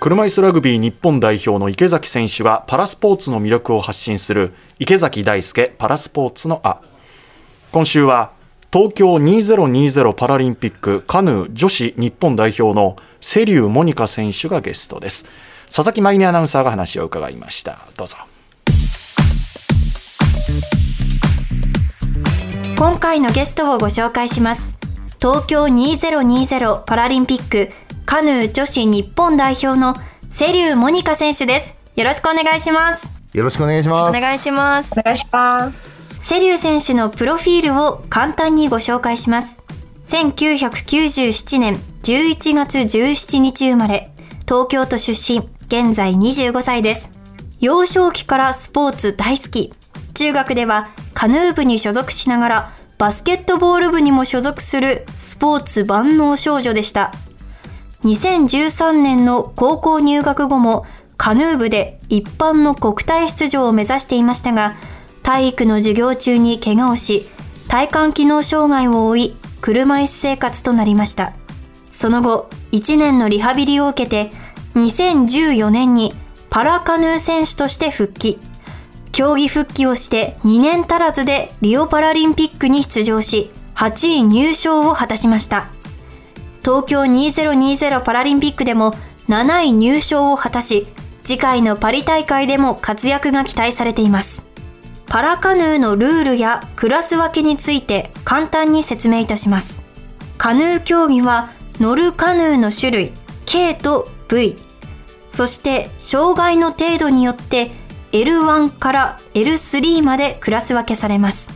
車椅子ラグビー日本代表の池崎選手はパラスポーツの魅力を発信する池崎大輔パラスポーツのあ今週は東京2020パラリンピックカヌー女子日本代表の瀬立モニカ選手がゲストです。佐々木舞音アナウンサーが話を伺いました。どうぞ。今回のゲストをご紹介します東京2020パラリンピックカヌー女子日本代表の瀬立モニカ選手です。よろしくお願いします。よろしくお願いします。お願いします。お願いします。瀬立選手のプロフィールを簡単にご紹介します。1997年11月17日生まれ東京都出身現在25歳です。幼少期からスポーツ大好き。中学ではカヌー部に所属しながらバスケットボール部にも所属するスポーツ万能少女でした。2013年の高校入学後もカヌー部で一般の国体出場を目指していましたが体育の授業中に怪我をし体幹機能障害を負い車椅子生活となりました。その後1年のリハビリを受けて2014年にパラカヌー選手として復帰。競技復帰をして2年足らずでリオパラリンピックに出場し8位入賞を果たしました。東京2020パラリンピックでも7位入賞を果たし次回のパリ大会でも活躍が期待されています。パラカヌーのルールやクラス分けについて簡単に説明いたします。カヌー競技は乗るカヌーの種類 K と V そして障害の程度によって L1 から L3 までクラス分けされます。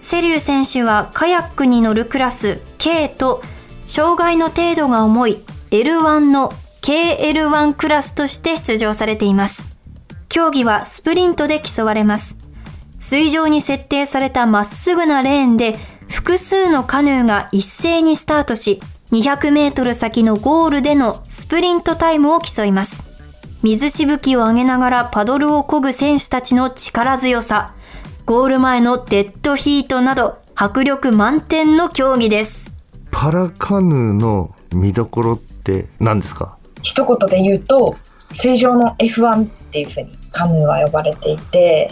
瀬立選手はカヤックに乗るクラス K と障害の程度が重い L1 の KL1 クラスとして出場されています。競技はスプリントで競われます。水上に設定されたまっすぐなレーンで複数のカヌーが一斉にスタートし200メートル先のゴールでのスプリントタイムを競います。水しぶきを上げながらパドルを漕ぐ選手たちの力強さゴール前のデッドヒートなど迫力満点の競技ですパラカヌーの見どころって何ですか？一言で言うと、水上の F1 っていう風にカヌーは呼ばれていて。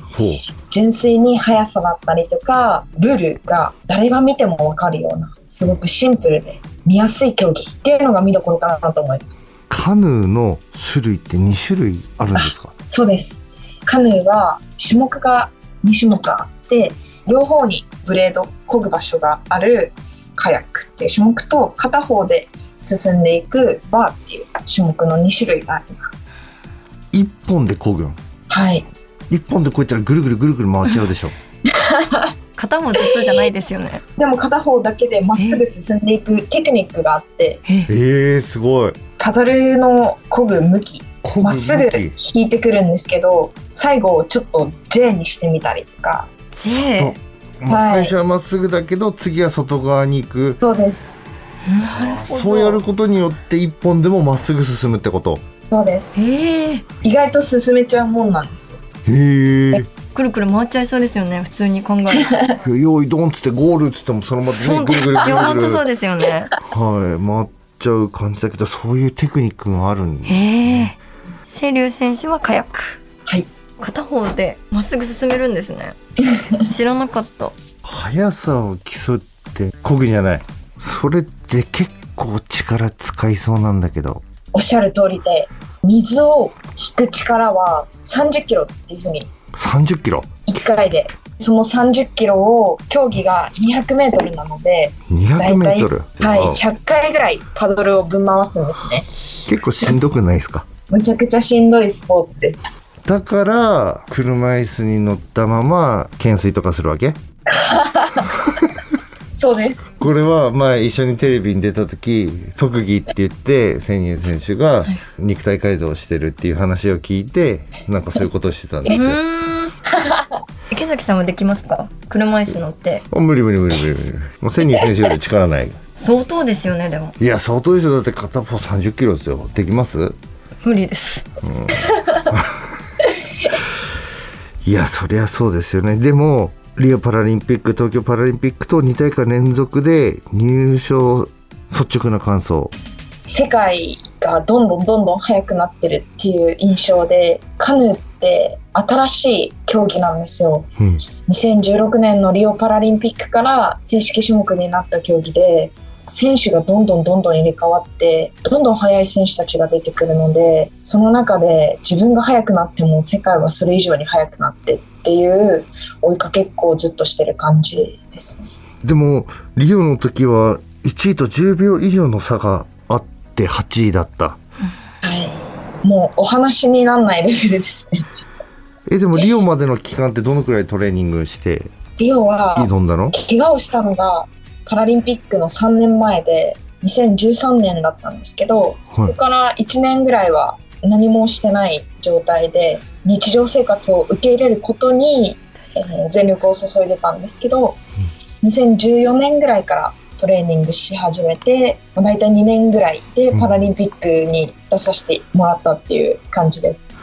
純粋に速さだったりとか、ルールが誰が見てもわかるような、すごくシンプルで見やすい競技っていうのが見どころかなと思います。カヌーの種類って2種類あるんですか？そうです。カヌーは種目が2種目あって、両方にブレード、漕ぐ場所があるカヤックっていう種目と、片方で進んでいくバーっていう種目の2種類があります。一本で漕ぐん？はい。一本でこうやったらぐるぐるぐるぐる回っちゃうでしょ？片もずっとじゃないですよねでも片方だけでまっすぐ進んでいくテクニックがあって、えー、すごいパドルの漕ぐ向き、まっすぐ引いてくるんですけど、最後ちょっと J にしてみたりとか。J まあ、はい。最初はまっすぐだけど次は外側に行く。そうです。そうやることによって一本でもまっすぐ進むってこと？そうです。ええ意外と進めちゃうもんなんですよ。へえくるくる回っちゃいそうですよね普通に考えると用意ドンっつってゴールっつってもそのままねぐるぐるぐるいや本当ぐるそうですよね。はい回っちゃう感じだけどそういうテクニックがあるんでへえ。瀬立選手はカヤック。はい。片方でまっすぐ進めるんですね。知らなかった。速さを競って漕ぐじゃない。それって結構力使いそうなんだけど。おっしゃる通りで、水を引く力は30キロっていうふうに。30キロ？1回で。その30キロを競技が200メートルなので、200メートル？はい、わお100回ぐらいパドルをぶん回すんですね。結構しんどくないですか？むちゃくちゃしんどいスポーツです。だから車椅子に乗ったまま懸垂とかするわけ？そうです。これは前一緒にテレビに出た時特技って言って千入選手が肉体改造をしてるっていう話を聞いてなんかそういうことをしてたんですよ。池崎さんはできますか？車椅子乗って。あ無理無理無理無理無理。もう千入選手より力ない。相当ですよねでも。いや相当ですよ。だって片方30キロですよ。できます？無理です。いやそりゃそうですよね。でもリオパラリンピック東京パラリンピックと2大会連続で入賞率直な感想。世界がどんどんどんどん速くなってるっていう印象で、カヌーって新しい競技なんですよ。うん2016年のリオパラリンピックから正式種目になった競技で、選手がどんどんどんどん入れ替わって、どんどん速い選手たちが出てくるので、その中で自分が速くなっても世界はそれ以上に速くなってっていう追いかけっこをずっとしてる感じですね。でもリオの時は1位と10秒以上の差があって8位だったはい。もうお話にならないレベルですね。えでもリオまでの期間ってどのくらいトレーニングしてリオは挑んだの？怪我をしたのがパラリンピックの3年前で2013年だったんですけどそこから1年ぐらいは何もしてない状態で日常生活を受け入れることに、えー全力を注いでたんですけど2014年ぐらいからトレーニングし始めてまあ大体2年ぐらいでパラリンピックに出させてもらったっていう感じです。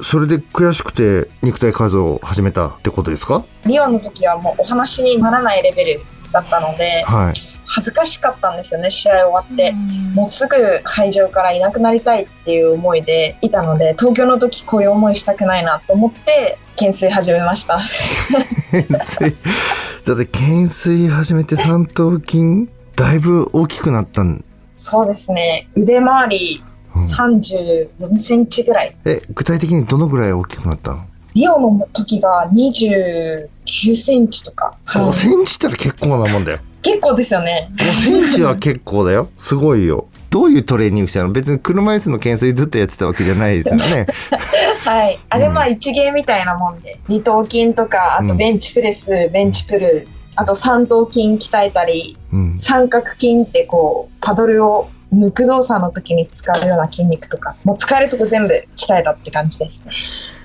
それで悔しくて肉体改造を始めたってことですか？リオの時はもうお話にならないレベルだったのではい。恥ずかしかったんですよね試合終わって。もうすぐ会場からいなくなりたいっていう思いでいたので東京の時こういう思いしたくないなと思って懸垂始めました。懸垂だって懸垂始めて三頭筋だいぶ大きくなったん。そうですね。腕周りうん。34センチぐらい。え具体的にどのぐらい大きくなったの？リオの時が29センチとか、はい。5センチったら結構なもんだよ。結構ですよね。5センチは結構だよ。すごいよどういうトレーニングしたの？別に車椅子の懸垂ずっとやってたわけじゃないですよね。はい。あれまあ一芸みたいなもんで。二頭筋とかあとベンチプレス、ベンチプルあと三頭筋鍛えたりうん。三角筋ってこうパドルを抜く動作の時に使うような筋肉とかもう使えるとこ全部鍛えたって感じですね。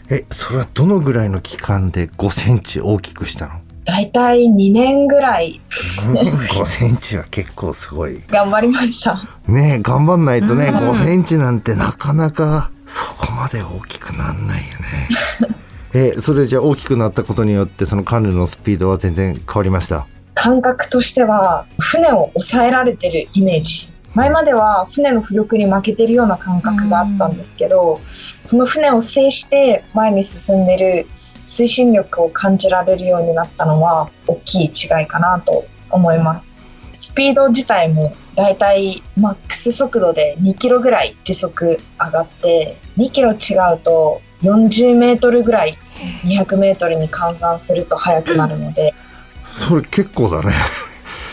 えそれはどのぐらいの期間で5センチ大きくしたの？大体2年ぐらい5 センチは結構すごい。頑張りましたねえ頑張んないとね、5センチなんてなかなかそこまで大きくなんないよね。えそれじゃあ大きくなったことによってそのカヌーのスピードは全然変わりました？感覚としては船を抑えられてるイメージ。前までは船の浮力に負けてるような感覚があったんですけどその船を制して前に進んでる推進力を感じられるようになったのは大きい違いかなと思います。スピード自体もだいたいマックス速度で2キロぐらい時速上がって2キロ違うと40メートルぐらい200メートルに換算すると速くなるので、それ結構だね。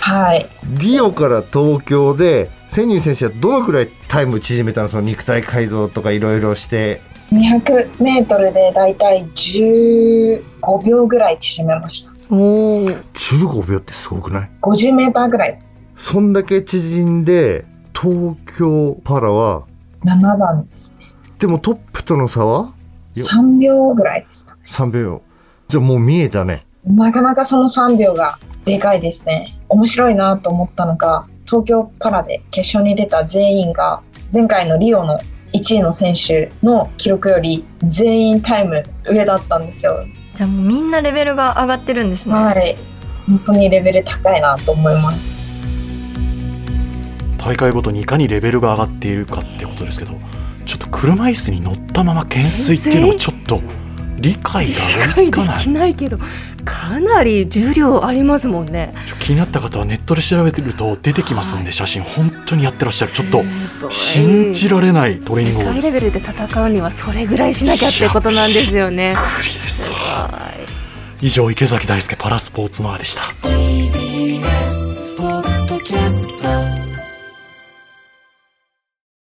はい。リオから東京で千人選手はどのくらいタイム縮めたの？その肉体改造とかいろいろして。200メートルでだいたい15秒ぐらい縮めました。おお15秒ってすごくない？50メーターぐらいです。そんだけ縮んで東京パラは7番ですね。でもトップとの差は？よ3秒ぐらいですかね。3秒じゃあもう見えたねなかなかその3秒がでかいですね。面白いなと思ったのが、東京パラで決勝に出た全員が、前回のリオの1位の選手の記録より全員タイム上だったんですよ。じゃあもうみんなレベルが上がってるんですね、はい。本当にレベル高いなと思います。大会ごとにいかにレベルが上がっているかってことですけどちょっと車椅子に乗ったまま懸垂っていうのはちょっと理解が追いつかない。できないけどかなり重量ありますもんね。気になった方はネットで調べてると出てきますんで写真本当にやってらっしゃる。ちょっと信じられないトレーニング世法です。界レベルで戦うにはそれぐらいしなきゃってことなんですよね。以上池崎大輔パラスポーツノアでした